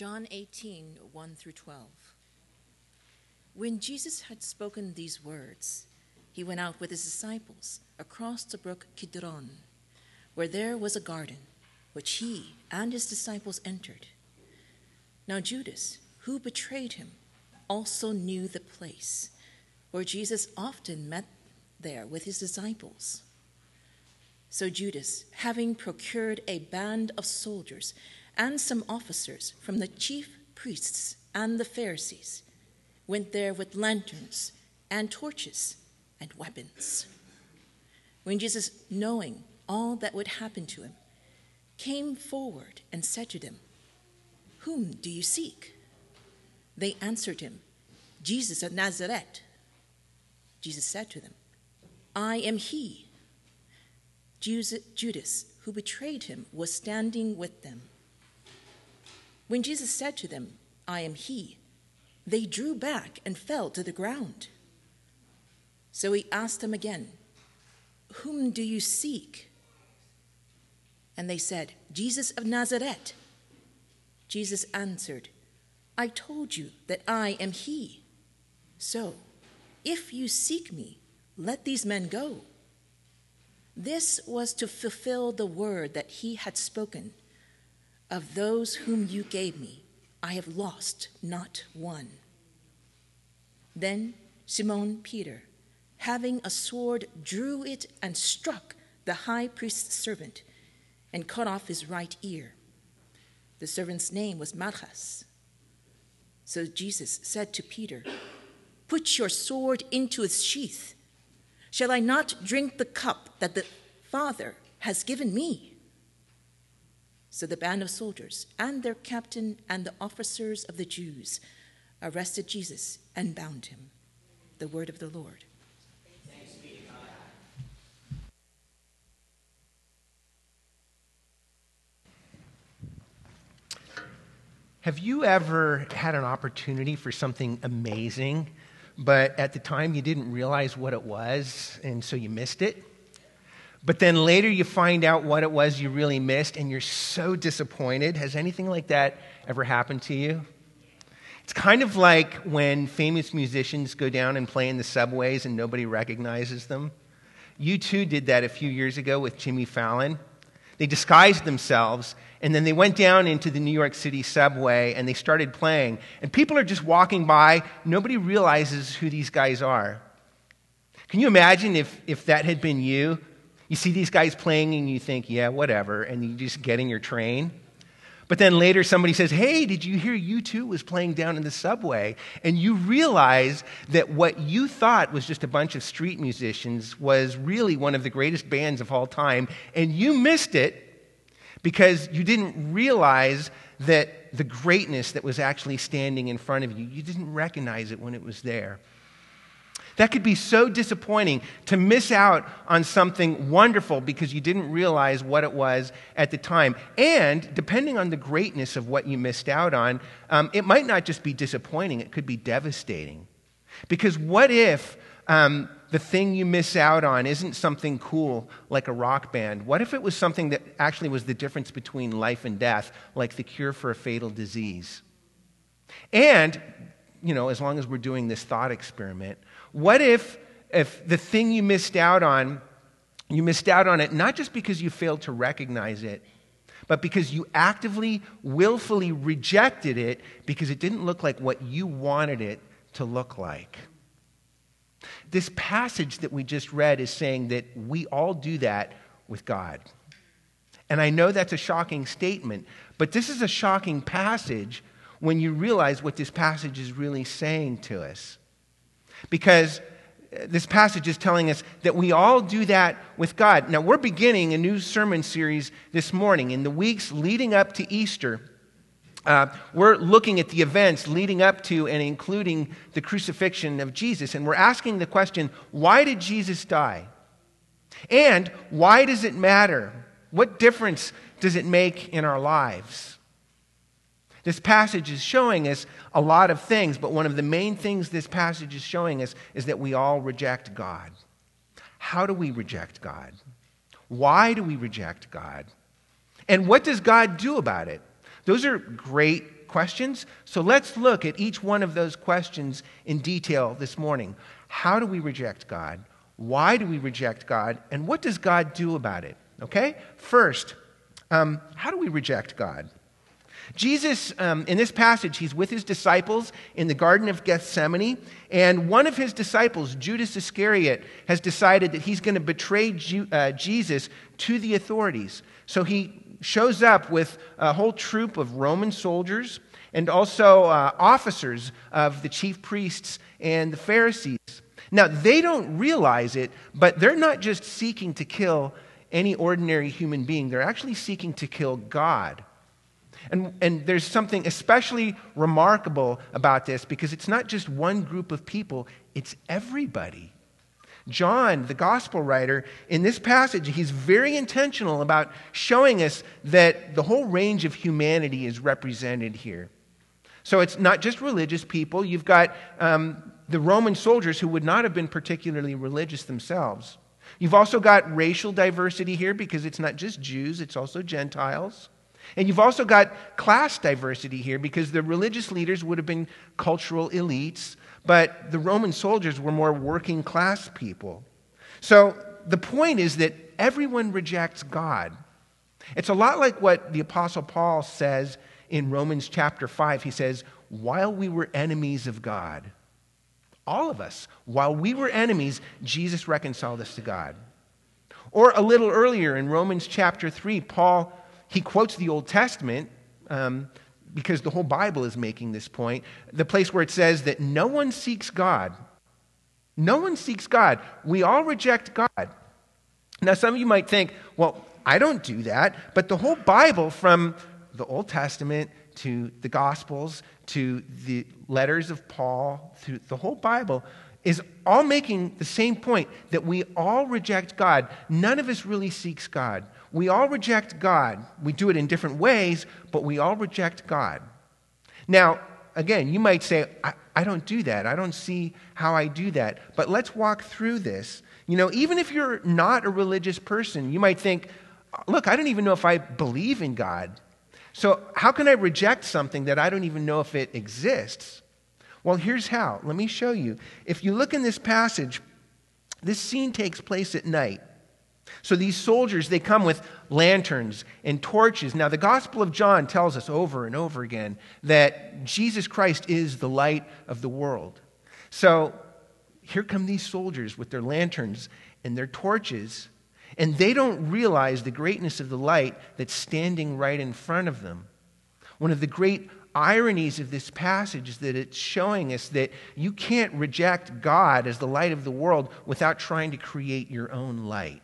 John 18, 1 through 12. When Jesus had spoken these words, he went out with his disciples across the brook Kidron, where there was a garden, which he and his disciples entered. Now Judas, who betrayed him, also knew the place, where Jesus often met there with his disciples. So Judas, having procured a band of soldiers and some officers from the chief priests and the Pharisees, went there with lanterns and torches and weapons. When Jesus, knowing all that would happen to him, came forward and said to them, Whom do you seek? They answered him, Jesus of Nazareth. Jesus said to them, I am he. Judas, who betrayed him, was standing with them. When Jesus said to them, I am he, they drew back and fell to the ground. So he asked them again, Whom do you seek? And they said, Jesus of Nazareth. Jesus answered, I told you that I am he. So, if you seek me, let these men go. This was to fulfill the word that he had spoken Of those whom you gave me, I have lost not one. Then Simon Peter, having a sword, drew it and struck the high priest's servant and cut off his right ear. The servant's name was Malchus. So Jesus said to Peter, Put your sword into its sheath. Shall I not drink the cup that the Father has given me? So the band of soldiers and their captain and the officers of the Jews arrested Jesus and bound him. The word of the Lord. Have you ever had an opportunity for something amazing, but at the time you didn't realize what it was, and so you missed it? But then later you find out what it was you really missed, and you're so disappointed. Has anything like that ever happened to you? It's kind of like when famous musicians go down and play in the subways and nobody recognizes them. U2 did that a few years ago with Jimmy Fallon. They disguised themselves and then they went down into the New York City subway and they started playing. And people are just walking by. Nobody realizes who these guys are. Can you imagine if, if that had been you? You see these guys playing and you think, yeah, whatever, and you just get in your train. But then later somebody says, hey, did you hear U2 was playing down in the subway? And you realize that what you thought was just a bunch of street musicians was really one of the greatest bands of all time, and you missed it because you didn't realize that the greatness that was actually standing in front of you, you didn't recognize it when it was there. That could be so disappointing to miss out on something wonderful because you didn't realize what it was at the time. And depending on the greatness of what you missed out on, um, it might not just be disappointing, it could be devastating. Because what if um, the thing you miss out on isn't something cool like a rock band? What if it was something that actually was the difference between life and death, like the cure for a fatal disease? And, you know, as long as we're doing this thought experiment, what if, if the thing you missed out on, you missed out on it not just because you failed to recognize it, but because you actively, willfully rejected it because it didn't look like what you wanted it to look like? This passage that we just read is saying that we all do that with God. And I know that's a shocking statement, but this is a shocking passage when you realize what this passage is really saying to us. Because uh, this passage is telling us that we all do that with God. Now, we're beginning a new sermon series this morning. In the weeks leading up to Easter, uh, we're looking at the events leading up to and including the crucifixion of Jesus, and we're asking the question why did Jesus die? And why does it matter? What difference does it make in our lives? This passage is showing us a lot of things, but one of the main things this passage is showing us is that we all reject God. How do we reject God? Why do we reject God? And what does God do about it? Those are great questions. So let's look at each one of those questions in detail this morning. How do we reject God? Why do we reject God? And what does God do about it? Okay? First, um, how do we reject God? Jesus, um, in this passage, he's with his disciples in the Garden of Gethsemane, and one of his disciples, Judas Iscariot, has decided that he's going to betray Ju- uh, Jesus to the authorities. So he shows up with a whole troop of Roman soldiers and also uh, officers of the chief priests and the Pharisees. Now, they don't realize it, but they're not just seeking to kill any ordinary human being, they're actually seeking to kill God. And, and there's something especially remarkable about this because it's not just one group of people, it's everybody. John, the gospel writer, in this passage, he's very intentional about showing us that the whole range of humanity is represented here. So it's not just religious people. You've got um, the Roman soldiers who would not have been particularly religious themselves. You've also got racial diversity here because it's not just Jews, it's also Gentiles. And you've also got class diversity here because the religious leaders would have been cultural elites, but the Roman soldiers were more working class people. So the point is that everyone rejects God. It's a lot like what the Apostle Paul says in Romans chapter 5. He says, While we were enemies of God, all of us, while we were enemies, Jesus reconciled us to God. Or a little earlier in Romans chapter 3, Paul he quotes the Old Testament um, because the whole Bible is making this point. The place where it says that no one seeks God. No one seeks God. We all reject God. Now, some of you might think, well, I don't do that. But the whole Bible, from the Old Testament to the Gospels to the letters of Paul, to the whole Bible, is all making the same point that we all reject God. None of us really seeks God. We all reject God. We do it in different ways, but we all reject God. Now, again, you might say, I, I, don't do that. I don't see how I do that. But let's walk through this. You know, even if you're not a religious person, you might think, look, I don't even know if I believe in God. So, how can I reject something that I don't even know if it exists? Well, here's how. Let me show you. If you look in this passage, this scene takes place at night. So these soldiers, they come with lanterns and torches. Now, the Gospel of John tells us over and over again that Jesus Christ is the light of the world. So here come these soldiers with their lanterns and their torches, and they don't realize the greatness of the light that's standing right in front of them. One of the great ironies of this passage is that it's showing us that you can't reject God as the light of the world without trying to create your own light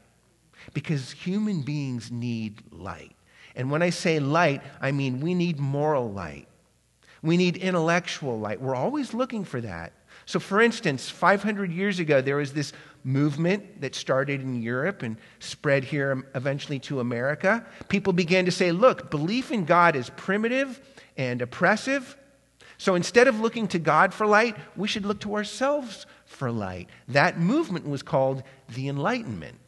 because human beings need light. And when I say light, I mean we need moral light. We need intellectual light. We're always looking for that. So, for instance, 500 years ago, there was this movement that started in Europe and spread here eventually to America. People began to say, look, belief in God is primitive and oppressive. So instead of looking to God for light, we should look to ourselves for light. That movement was called the Enlightenment.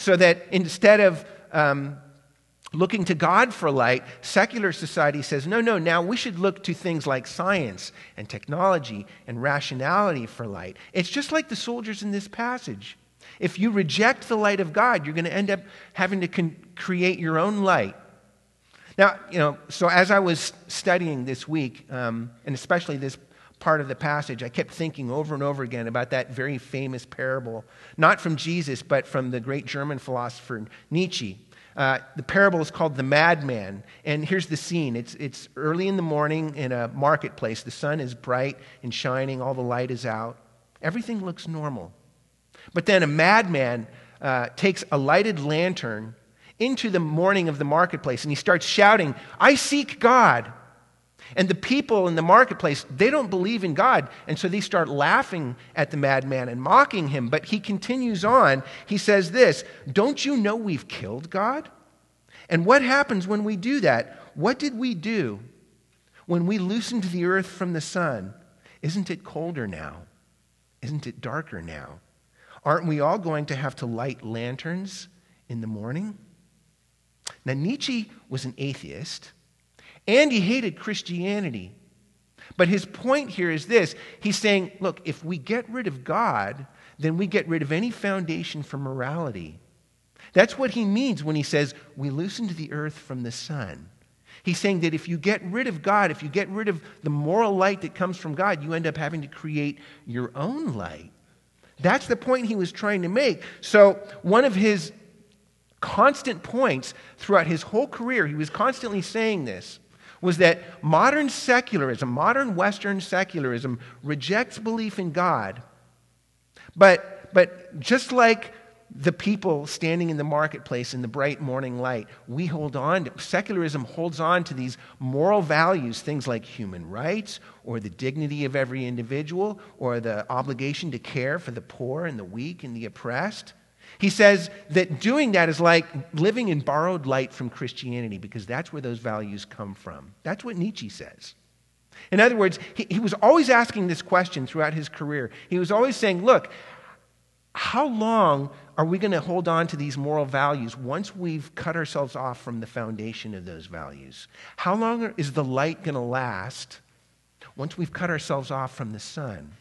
So that instead of um, looking to God for light, secular society says, no, no, now we should look to things like science and technology and rationality for light. It's just like the soldiers in this passage. If you reject the light of God, you're going to end up having to con- create your own light. Now, you know, so as I was studying this week, um, and especially this part of the passage, I kept thinking over and over again about that very famous parable, not from Jesus, but from the great German philosopher Nietzsche. Uh, the parable is called The Madman. And here's the scene it's, it's early in the morning in a marketplace. The sun is bright and shining, all the light is out. Everything looks normal. But then a madman uh, takes a lighted lantern into the morning of the marketplace and he starts shouting, I seek God. And the people in the marketplace, they don't believe in God. And so they start laughing at the madman and mocking him. But he continues on. He says this Don't you know we've killed God? And what happens when we do that? What did we do when we loosened the earth from the sun? Isn't it colder now? Isn't it darker now? Aren't we all going to have to light lanterns in the morning? Now, Nietzsche was an atheist. And he hated Christianity. But his point here is this he's saying, look, if we get rid of God, then we get rid of any foundation for morality. That's what he means when he says, we loosened the earth from the sun. He's saying that if you get rid of God, if you get rid of the moral light that comes from God, you end up having to create your own light. That's the point he was trying to make. So, one of his constant points throughout his whole career, he was constantly saying this, was that modern secularism, modern Western secularism, rejects belief in God. But, but just like the people standing in the marketplace in the bright morning light, we hold on to, secularism holds on to these moral values, things like human rights or the dignity of every individual or the obligation to care for the poor and the weak and the oppressed. He says that doing that is like living in borrowed light from Christianity because that's where those values come from. That's what Nietzsche says. In other words, he, he was always asking this question throughout his career. He was always saying, Look, how long are we going to hold on to these moral values once we've cut ourselves off from the foundation of those values? How long is the light going to last once we've cut ourselves off from the sun?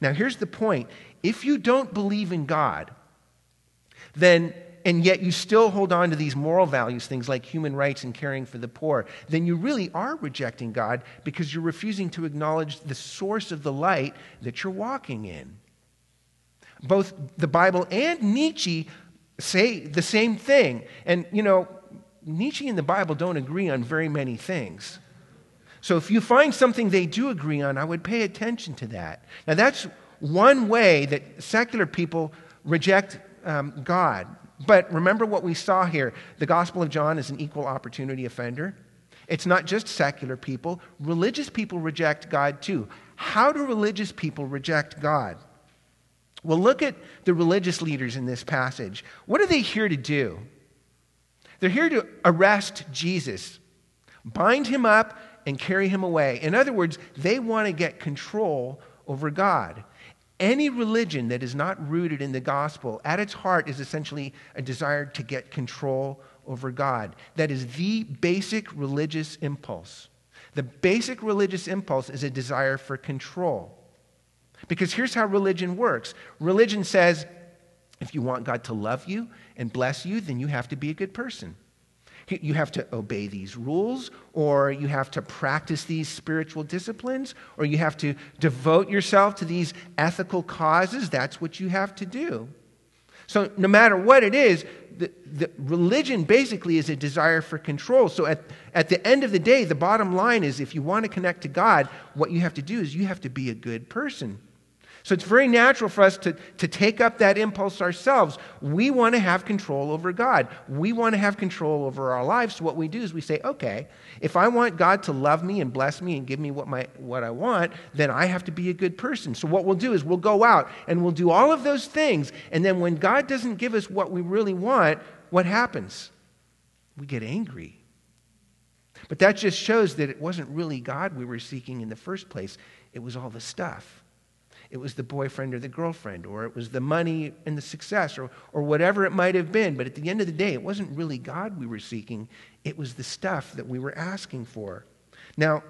Now, here's the point if you don't believe in God, then and yet you still hold on to these moral values, things like human rights and caring for the poor, then you really are rejecting God because you're refusing to acknowledge the source of the light that you're walking in. Both the Bible and Nietzsche say the same thing. And, you know, Nietzsche and the Bible don't agree on very many things. So if you find something they do agree on, I would pay attention to that. Now, that's one way that secular people reject um, God. But remember what we saw here the Gospel of John is an equal opportunity offender. It's not just secular people, religious people reject God too. How do religious people reject God? Well, look at the religious leaders in this passage. What are they here to do? They're here to arrest Jesus, bind him up, and carry him away. In other words, they want to get control over God. Any religion that is not rooted in the gospel, at its heart, is essentially a desire to get control over God. That is the basic religious impulse. The basic religious impulse is a desire for control. Because here's how religion works religion says if you want God to love you and bless you, then you have to be a good person. You have to obey these rules, or you have to practice these spiritual disciplines, or you have to devote yourself to these ethical causes. That's what you have to do. So, no matter what it is, the, the religion basically is a desire for control. So, at, at the end of the day, the bottom line is if you want to connect to God, what you have to do is you have to be a good person. So it's very natural for us to, to take up that impulse ourselves. We want to have control over God. We want to have control over our lives. So what we do is we say, okay, if I want God to love me and bless me and give me what, my, what I want, then I have to be a good person. So what we'll do is we'll go out and we'll do all of those things. And then when God doesn't give us what we really want, what happens? We get angry. But that just shows that it wasn't really God we were seeking in the first place, it was all the stuff it was the boyfriend or the girlfriend, or it was the money and the success, or, or whatever it might have been. But at the end of the day, it wasn't really God we were seeking, it was the stuff that we were asking for. Now,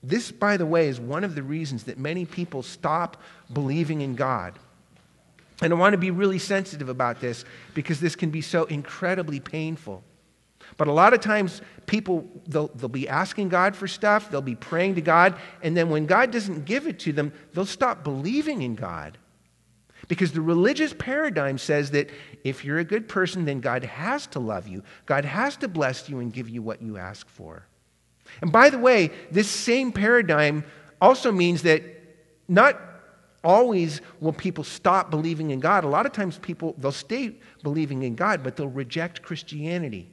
this, by the way, is one of the reasons that many people stop believing in God. And I want to be really sensitive about this because this can be so incredibly painful. But a lot of times, people, they'll, they'll be asking God for stuff, they'll be praying to God, and then when God doesn't give it to them, they'll stop believing in God. Because the religious paradigm says that if you're a good person, then God has to love you, God has to bless you and give you what you ask for. And by the way, this same paradigm also means that not always will people stop believing in God. A lot of times people they'll stay believing in God, but they'll reject Christianity.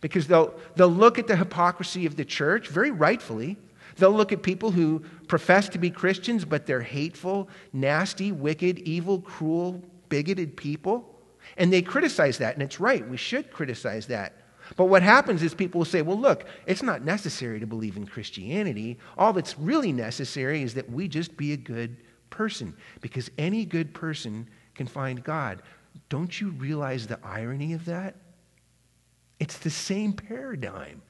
Because they'll, they'll look at the hypocrisy of the church, very rightfully. They'll look at people who profess to be Christians, but they're hateful, nasty, wicked, evil, cruel, bigoted people. And they criticize that, and it's right. We should criticize that. But what happens is people will say, well, look, it's not necessary to believe in Christianity. All that's really necessary is that we just be a good person, because any good person can find God. Don't you realize the irony of that? It's the same paradigm.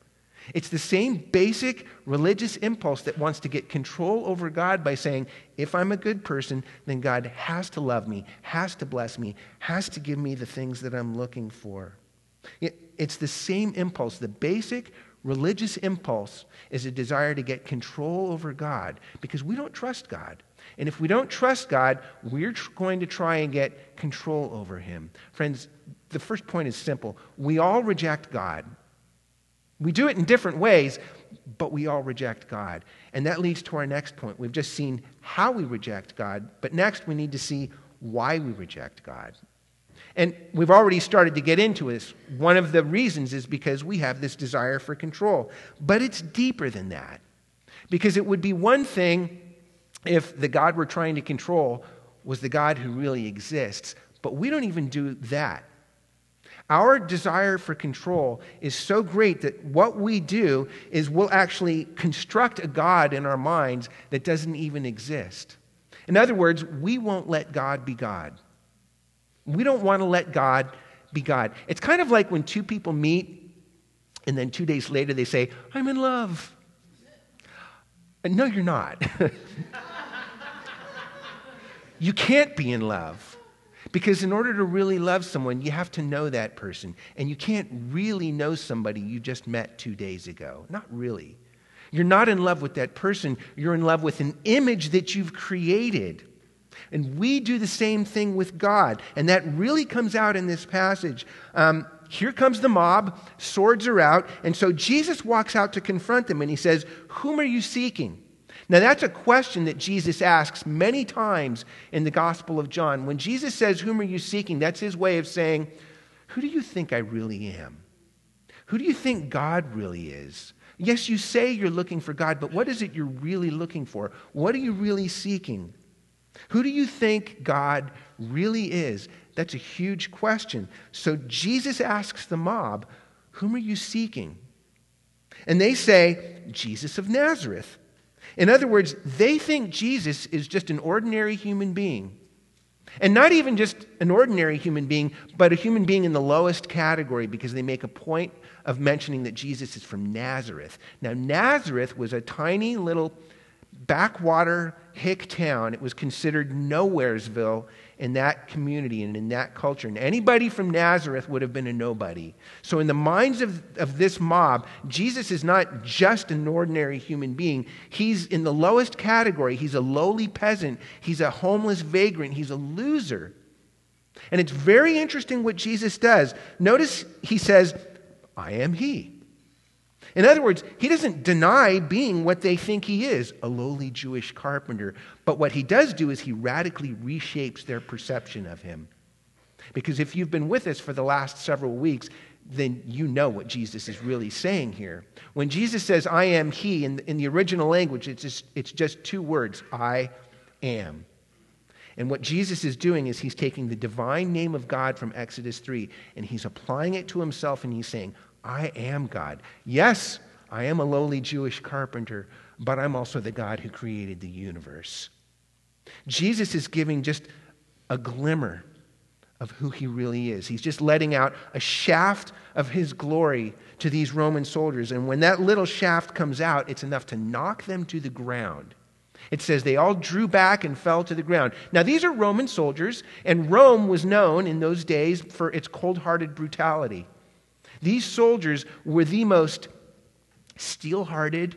It's the same basic religious impulse that wants to get control over God by saying, if I'm a good person, then God has to love me, has to bless me, has to give me the things that I'm looking for. It's the same impulse. The basic religious impulse is a desire to get control over God because we don't trust God. And if we don't trust God, we're going to try and get control over Him. Friends, the first point is simple. We all reject God. We do it in different ways, but we all reject God. And that leads to our next point. We've just seen how we reject God, but next we need to see why we reject God. And we've already started to get into this. One of the reasons is because we have this desire for control. But it's deeper than that. Because it would be one thing if the God we're trying to control was the God who really exists, but we don't even do that. Our desire for control is so great that what we do is we'll actually construct a God in our minds that doesn't even exist. In other words, we won't let God be God. We don't want to let God be God. It's kind of like when two people meet and then two days later they say, I'm in love. And no, you're not. you can't be in love. Because in order to really love someone, you have to know that person. And you can't really know somebody you just met two days ago. Not really. You're not in love with that person, you're in love with an image that you've created. And we do the same thing with God. And that really comes out in this passage. Um, here comes the mob, swords are out. And so Jesus walks out to confront them and he says, Whom are you seeking? Now, that's a question that Jesus asks many times in the Gospel of John. When Jesus says, Whom are you seeking? That's his way of saying, Who do you think I really am? Who do you think God really is? Yes, you say you're looking for God, but what is it you're really looking for? What are you really seeking? Who do you think God really is? That's a huge question. So Jesus asks the mob, Whom are you seeking? And they say, Jesus of Nazareth. In other words, they think Jesus is just an ordinary human being. And not even just an ordinary human being, but a human being in the lowest category because they make a point of mentioning that Jesus is from Nazareth. Now, Nazareth was a tiny little backwater hick town. It was considered nowheresville in that community and in that culture. And anybody from Nazareth would have been a nobody. So, in the minds of, of this mob, Jesus is not just an ordinary human being. He's in the lowest category. He's a lowly peasant, he's a homeless vagrant, he's a loser. And it's very interesting what Jesus does. Notice he says, I am he. In other words, he doesn't deny being what they think he is, a lowly Jewish carpenter. But what he does do is he radically reshapes their perception of him. Because if you've been with us for the last several weeks, then you know what Jesus is really saying here. When Jesus says, I am he, in, in the original language, it's just, it's just two words I am. And what Jesus is doing is he's taking the divine name of God from Exodus 3 and he's applying it to himself and he's saying, I am God. Yes, I am a lowly Jewish carpenter, but I'm also the God who created the universe. Jesus is giving just a glimmer of who he really is. He's just letting out a shaft of his glory to these Roman soldiers. And when that little shaft comes out, it's enough to knock them to the ground. It says they all drew back and fell to the ground. Now, these are Roman soldiers, and Rome was known in those days for its cold hearted brutality. These soldiers were the most steel hearted,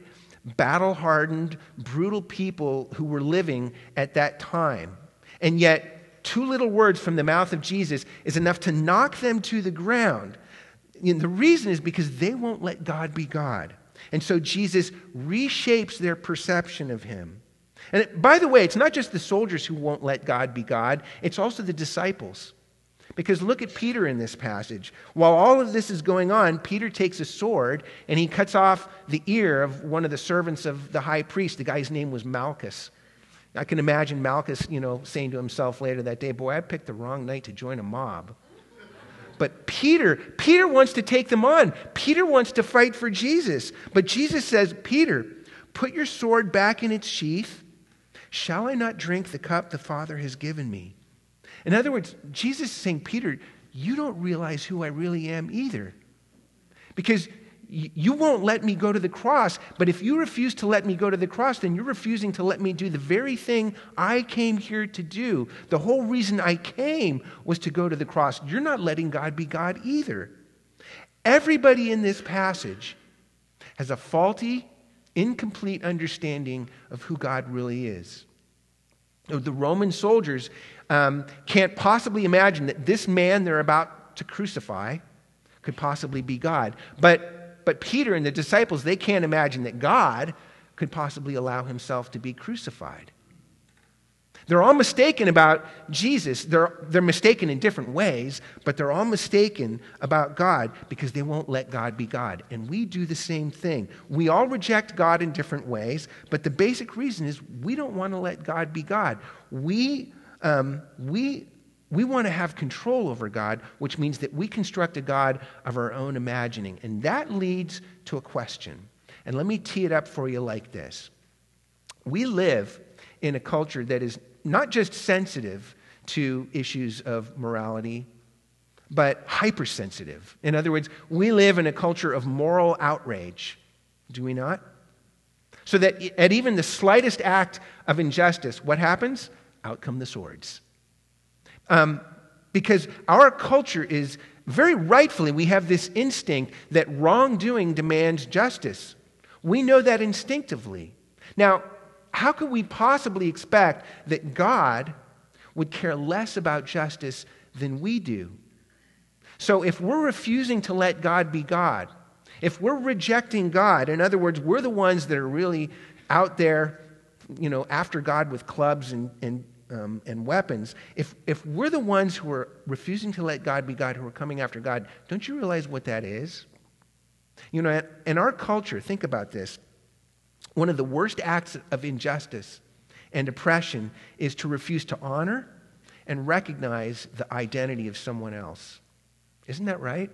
battle hardened, brutal people who were living at that time. And yet, two little words from the mouth of Jesus is enough to knock them to the ground. And the reason is because they won't let God be God. And so Jesus reshapes their perception of him. And by the way, it's not just the soldiers who won't let God be God, it's also the disciples. Because look at Peter in this passage. While all of this is going on, Peter takes a sword and he cuts off the ear of one of the servants of the high priest. The guy's name was Malchus. I can imagine Malchus, you know, saying to himself later that day, Boy, I picked the wrong night to join a mob. But Peter, Peter wants to take them on. Peter wants to fight for Jesus. But Jesus says, Peter, put your sword back in its sheath. Shall I not drink the cup the Father has given me? In other words, Jesus is saying, Peter, you don't realize who I really am either. Because you won't let me go to the cross. But if you refuse to let me go to the cross, then you're refusing to let me do the very thing I came here to do. The whole reason I came was to go to the cross. You're not letting God be God either. Everybody in this passage has a faulty, incomplete understanding of who God really is. The Roman soldiers um, can't possibly imagine that this man they're about to crucify could possibly be God. But but Peter and the disciples, they can't imagine that God could possibly allow himself to be crucified. They're all mistaken about Jesus. They're, they're mistaken in different ways, but they're all mistaken about God because they won't let God be God. And we do the same thing. We all reject God in different ways, but the basic reason is we don't want to let God be God. We, um, we we want to have control over God, which means that we construct a God of our own imagining. And that leads to a question. And let me tee it up for you like this We live in a culture that is not just sensitive to issues of morality, but hypersensitive. In other words, we live in a culture of moral outrage, do we not? So that at even the slightest act of injustice, what happens? Out come the swords. Um, because our culture is very rightfully, we have this instinct that wrongdoing demands justice. We know that instinctively. Now, how could we possibly expect that God would care less about justice than we do? So, if we're refusing to let God be God, if we're rejecting God, in other words, we're the ones that are really out there, you know, after God with clubs and, and um, and weapons, if, if we're the ones who are refusing to let God be God, who are coming after God, don't you realize what that is? You know, in our culture, think about this. One of the worst acts of injustice and oppression is to refuse to honor and recognize the identity of someone else. Isn't that right?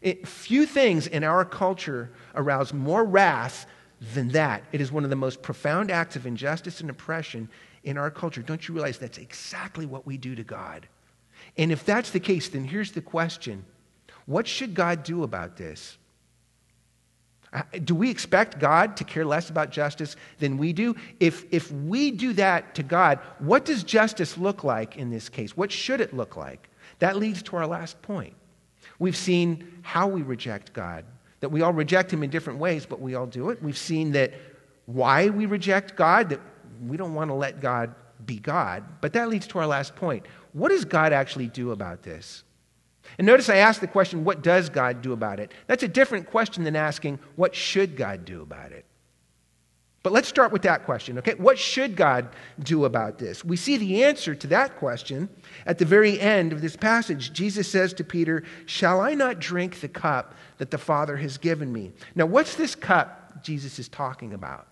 It, few things in our culture arouse more wrath than that. It is one of the most profound acts of injustice and oppression in our culture, don't you realize that's exactly what we do to God? And if that's the case, then here's the question What should God do about this? Do we expect God to care less about justice than we do? If, if we do that to God, what does justice look like in this case? What should it look like? That leads to our last point. We've seen how we reject God, that we all reject Him in different ways, but we all do it. We've seen that why we reject God, that we don't want to let God be God. But that leads to our last point. What does God actually do about this? And notice I asked the question, what does God do about it? That's a different question than asking, what should God do about it? But let's start with that question, okay? What should God do about this? We see the answer to that question at the very end of this passage. Jesus says to Peter, Shall I not drink the cup that the Father has given me? Now, what's this cup Jesus is talking about?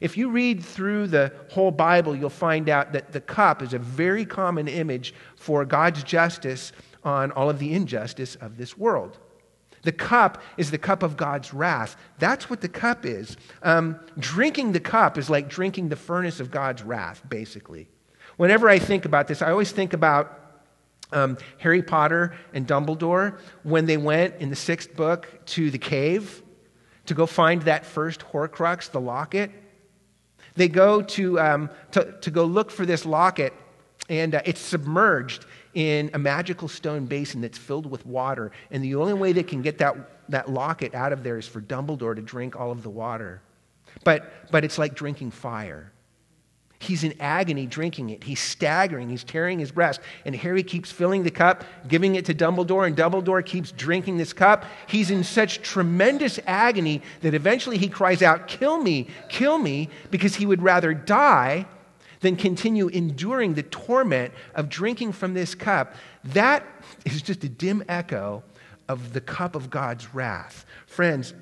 If you read through the whole Bible, you'll find out that the cup is a very common image for God's justice on all of the injustice of this world. The cup is the cup of God's wrath. That's what the cup is. Um, drinking the cup is like drinking the furnace of God's wrath, basically. Whenever I think about this, I always think about um, Harry Potter and Dumbledore when they went in the sixth book to the cave to go find that first Horcrux, the locket. They go to, um, to, to go look for this locket, and uh, it's submerged in a magical stone basin that's filled with water. And the only way they can get that, that locket out of there is for Dumbledore to drink all of the water. But, but it's like drinking fire. He's in agony drinking it. He's staggering. He's tearing his breast. And Harry keeps filling the cup, giving it to Dumbledore, and Dumbledore keeps drinking this cup. He's in such tremendous agony that eventually he cries out, Kill me, kill me, because he would rather die than continue enduring the torment of drinking from this cup. That is just a dim echo of the cup of God's wrath. Friends,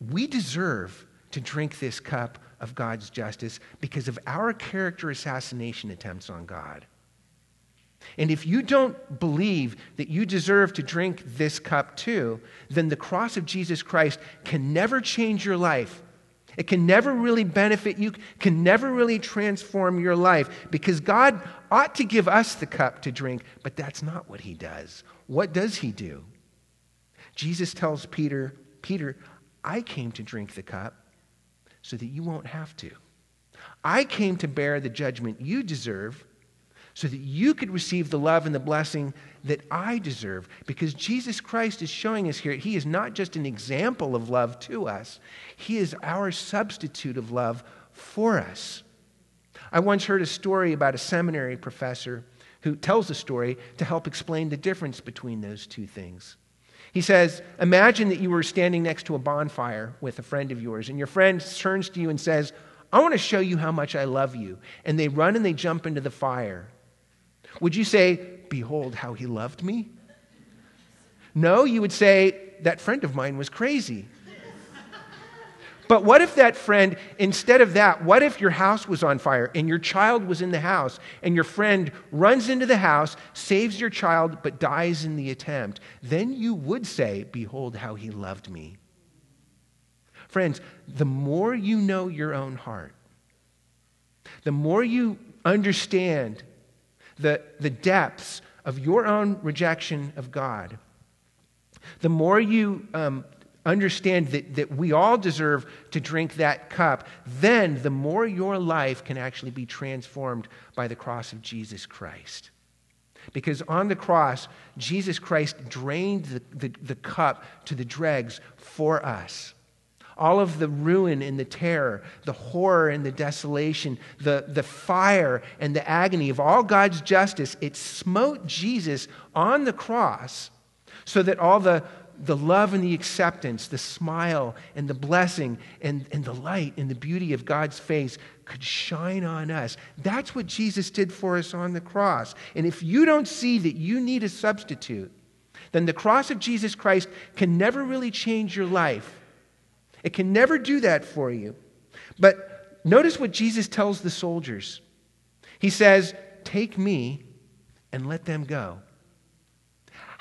we deserve to drink this cup of God's justice because of our character assassination attempts on God. And if you don't believe that you deserve to drink this cup too, then the cross of Jesus Christ can never change your life. It can never really benefit you, can never really transform your life because God ought to give us the cup to drink, but that's not what He does. What does He do? Jesus tells Peter, Peter, I came to drink the cup so that you won't have to. I came to bear the judgment you deserve so that you could receive the love and the blessing that I deserve. Because Jesus Christ is showing us here, He is not just an example of love to us, He is our substitute of love for us. I once heard a story about a seminary professor who tells the story to help explain the difference between those two things. He says, Imagine that you were standing next to a bonfire with a friend of yours, and your friend turns to you and says, I want to show you how much I love you. And they run and they jump into the fire. Would you say, Behold how he loved me? No, you would say, That friend of mine was crazy. But what if that friend, instead of that, what if your house was on fire and your child was in the house and your friend runs into the house, saves your child, but dies in the attempt? Then you would say, Behold how he loved me. Friends, the more you know your own heart, the more you understand the, the depths of your own rejection of God, the more you um, understand that, that we all deserve to drink that cup, then the more your life can actually be transformed by the cross of Jesus Christ. Because on the cross, Jesus Christ drained the, the, the cup to the dregs for us all of the ruin and the terror, the horror and the desolation, the, the fire and the agony of all God's justice, it smote Jesus on the cross so that all the, the love and the acceptance, the smile and the blessing and, and the light and the beauty of God's face could shine on us. That's what Jesus did for us on the cross. And if you don't see that you need a substitute, then the cross of Jesus Christ can never really change your life. It can never do that for you. But notice what Jesus tells the soldiers He says, Take me and let them go.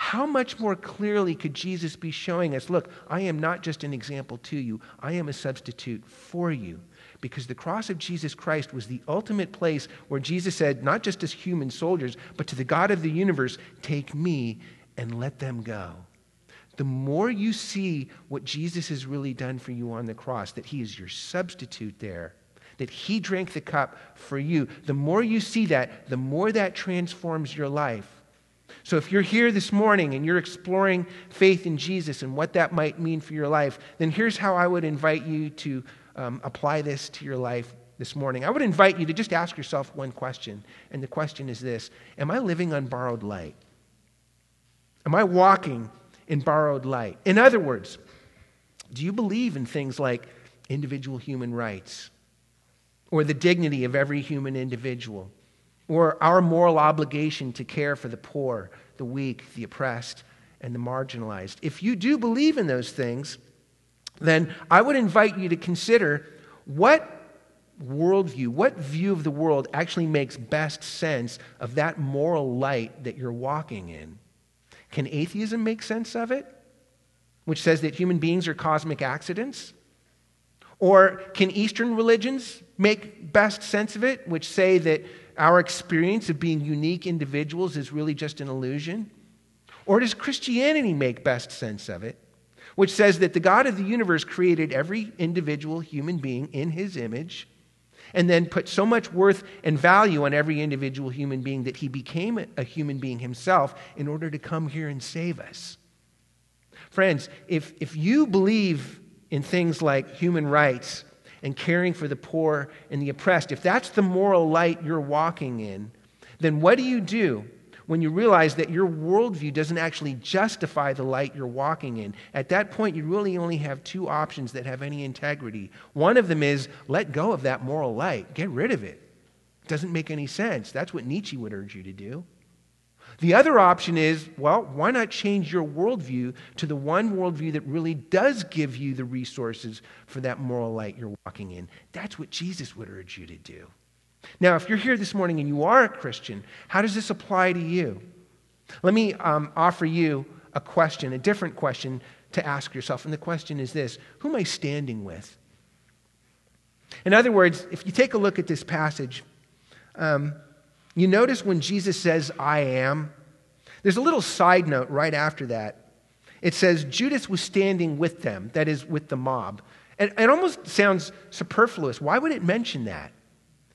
How much more clearly could Jesus be showing us, look, I am not just an example to you, I am a substitute for you. Because the cross of Jesus Christ was the ultimate place where Jesus said, not just as human soldiers, but to the God of the universe, take me and let them go. The more you see what Jesus has really done for you on the cross, that he is your substitute there, that he drank the cup for you, the more you see that, the more that transforms your life. So if you're here this morning and you're exploring faith in Jesus and what that might mean for your life, then here's how I would invite you to um, apply this to your life this morning. I would invite you to just ask yourself one question, and the question is this Am I living on borrowed light? Am I walking in borrowed light? In other words, do you believe in things like individual human rights or the dignity of every human individual? Or our moral obligation to care for the poor, the weak, the oppressed, and the marginalized. If you do believe in those things, then I would invite you to consider what worldview, what view of the world actually makes best sense of that moral light that you're walking in. Can atheism make sense of it, which says that human beings are cosmic accidents? Or can Eastern religions make best sense of it, which say that our experience of being unique individuals is really just an illusion? Or does Christianity make best sense of it, which says that the God of the universe created every individual human being in his image and then put so much worth and value on every individual human being that he became a human being himself in order to come here and save us? Friends, if, if you believe in things like human rights and caring for the poor and the oppressed, if that's the moral light you're walking in, then what do you do when you realize that your worldview doesn't actually justify the light you're walking in? At that point, you really only have two options that have any integrity. One of them is let go of that moral light, get rid of it. It doesn't make any sense. That's what Nietzsche would urge you to do. The other option is well, why not change your worldview to the one worldview that really does give you the resources for that moral light you're walking in? That's what Jesus would urge you to do. Now, if you're here this morning and you are a Christian, how does this apply to you? Let me um, offer you a question, a different question to ask yourself. And the question is this Who am I standing with? In other words, if you take a look at this passage, um, you notice when Jesus says, I am, there's a little side note right after that. it says Judas was standing with them, that is, with the mob. And it almost sounds superfluous. Why would it mention that?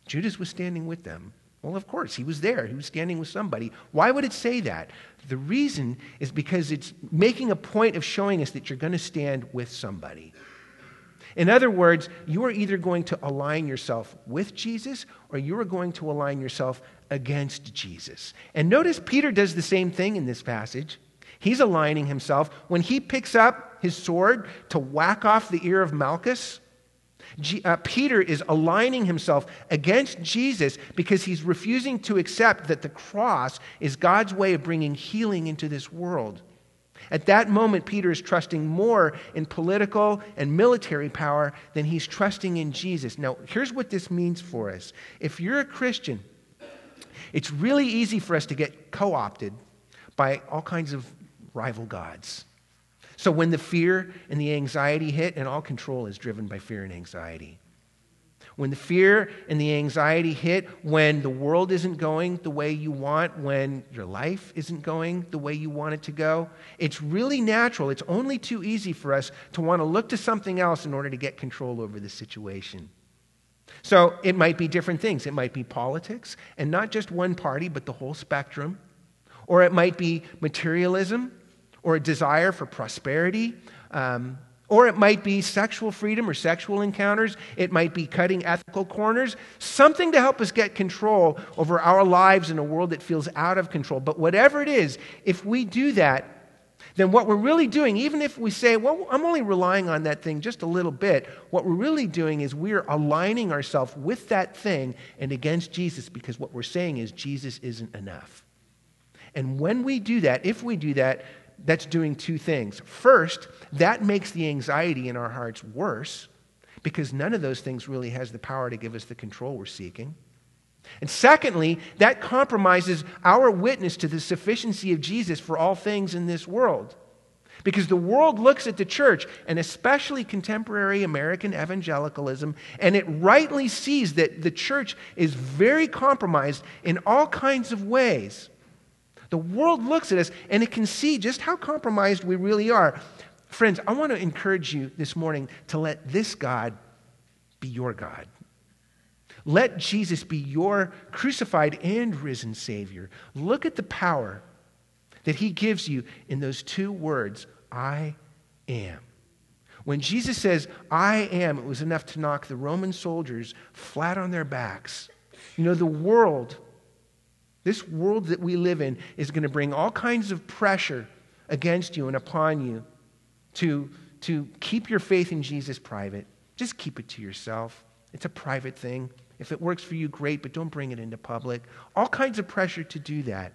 Judas was standing with them. Well, of course, he was there. He was standing with somebody. Why would it say that? The reason is because it's making a point of showing us that you're going to stand with somebody. In other words, you are either going to align yourself with Jesus or you are going to align yourself against Jesus. And notice Peter does the same thing in this passage. He's aligning himself. When he picks up his sword to whack off the ear of Malchus, G- uh, Peter is aligning himself against Jesus because he's refusing to accept that the cross is God's way of bringing healing into this world. At that moment, Peter is trusting more in political and military power than he's trusting in Jesus. Now, here's what this means for us. If you're a Christian, it's really easy for us to get co opted by all kinds of rival gods. So when the fear and the anxiety hit, and all control is driven by fear and anxiety. When the fear and the anxiety hit, when the world isn't going the way you want, when your life isn't going the way you want it to go, it's really natural. It's only too easy for us to want to look to something else in order to get control over the situation. So it might be different things. It might be politics, and not just one party, but the whole spectrum. Or it might be materialism or a desire for prosperity. Um, or it might be sexual freedom or sexual encounters. It might be cutting ethical corners. Something to help us get control over our lives in a world that feels out of control. But whatever it is, if we do that, then what we're really doing, even if we say, well, I'm only relying on that thing just a little bit, what we're really doing is we're aligning ourselves with that thing and against Jesus because what we're saying is Jesus isn't enough. And when we do that, if we do that, that's doing two things. First, that makes the anxiety in our hearts worse because none of those things really has the power to give us the control we're seeking. And secondly, that compromises our witness to the sufficiency of Jesus for all things in this world. Because the world looks at the church, and especially contemporary American evangelicalism, and it rightly sees that the church is very compromised in all kinds of ways. The world looks at us and it can see just how compromised we really are. Friends, I want to encourage you this morning to let this God be your God. Let Jesus be your crucified and risen Savior. Look at the power that He gives you in those two words I am. When Jesus says, I am, it was enough to knock the Roman soldiers flat on their backs. You know, the world this world that we live in is going to bring all kinds of pressure against you and upon you to, to keep your faith in Jesus private. Just keep it to yourself. It's a private thing. If it works for you, great, but don't bring it into public. All kinds of pressure to do that.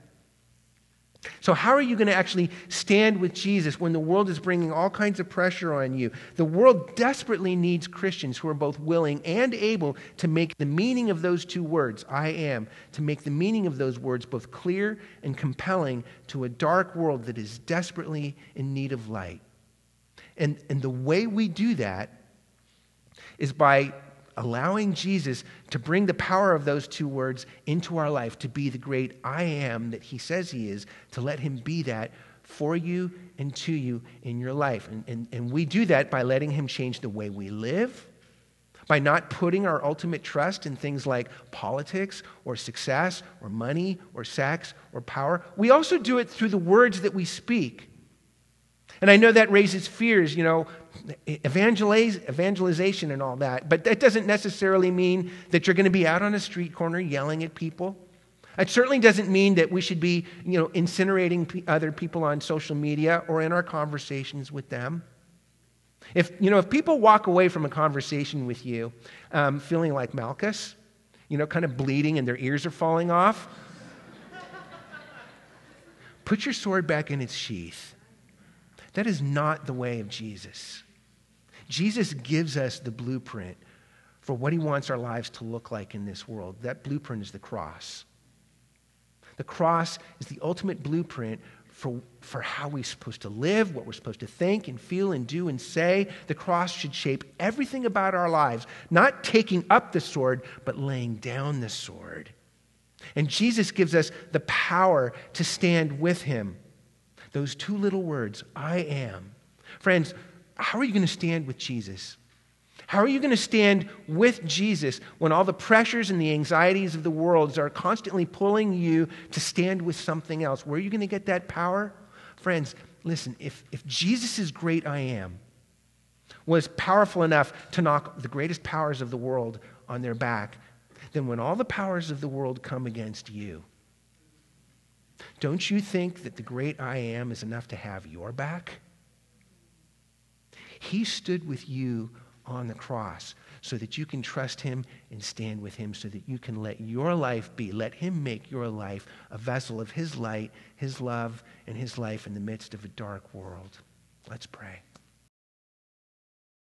So, how are you going to actually stand with Jesus when the world is bringing all kinds of pressure on you? The world desperately needs Christians who are both willing and able to make the meaning of those two words, I am, to make the meaning of those words both clear and compelling to a dark world that is desperately in need of light. And, and the way we do that is by allowing Jesus to bring the power of those two words into our life, to be the great I am that he says he is, to let him be that for you and to you in your life. And, and, and we do that by letting him change the way we live, by not putting our ultimate trust in things like politics or success or money or sex or power. We also do it through the words that we speak. And I know that raises fears, you know, evangelize, evangelization and all that, but that doesn't necessarily mean that you're going to be out on a street corner yelling at people. It certainly doesn't mean that we should be, you know, incinerating other people on social media or in our conversations with them. If, you know, if people walk away from a conversation with you um, feeling like Malchus, you know, kind of bleeding and their ears are falling off, put your sword back in its sheath that is not the way of Jesus. Jesus gives us the blueprint for what he wants our lives to look like in this world. That blueprint is the cross. The cross is the ultimate blueprint for, for how we're supposed to live, what we're supposed to think and feel and do and say. The cross should shape everything about our lives, not taking up the sword, but laying down the sword. And Jesus gives us the power to stand with him Those two little words, I am. Friends, how are you going to stand with Jesus? How are you going to stand with Jesus when all the pressures and the anxieties of the world are constantly pulling you to stand with something else? Where are you going to get that power? Friends, listen, if, if Jesus' great I am was powerful enough to knock the greatest powers of the world on their back, then when all the powers of the world come against you, don't you think that the great I am is enough to have your back? He stood with you on the cross so that you can trust him and stand with him, so that you can let your life be, let him make your life a vessel of his light, his love, and his life in the midst of a dark world. Let's pray.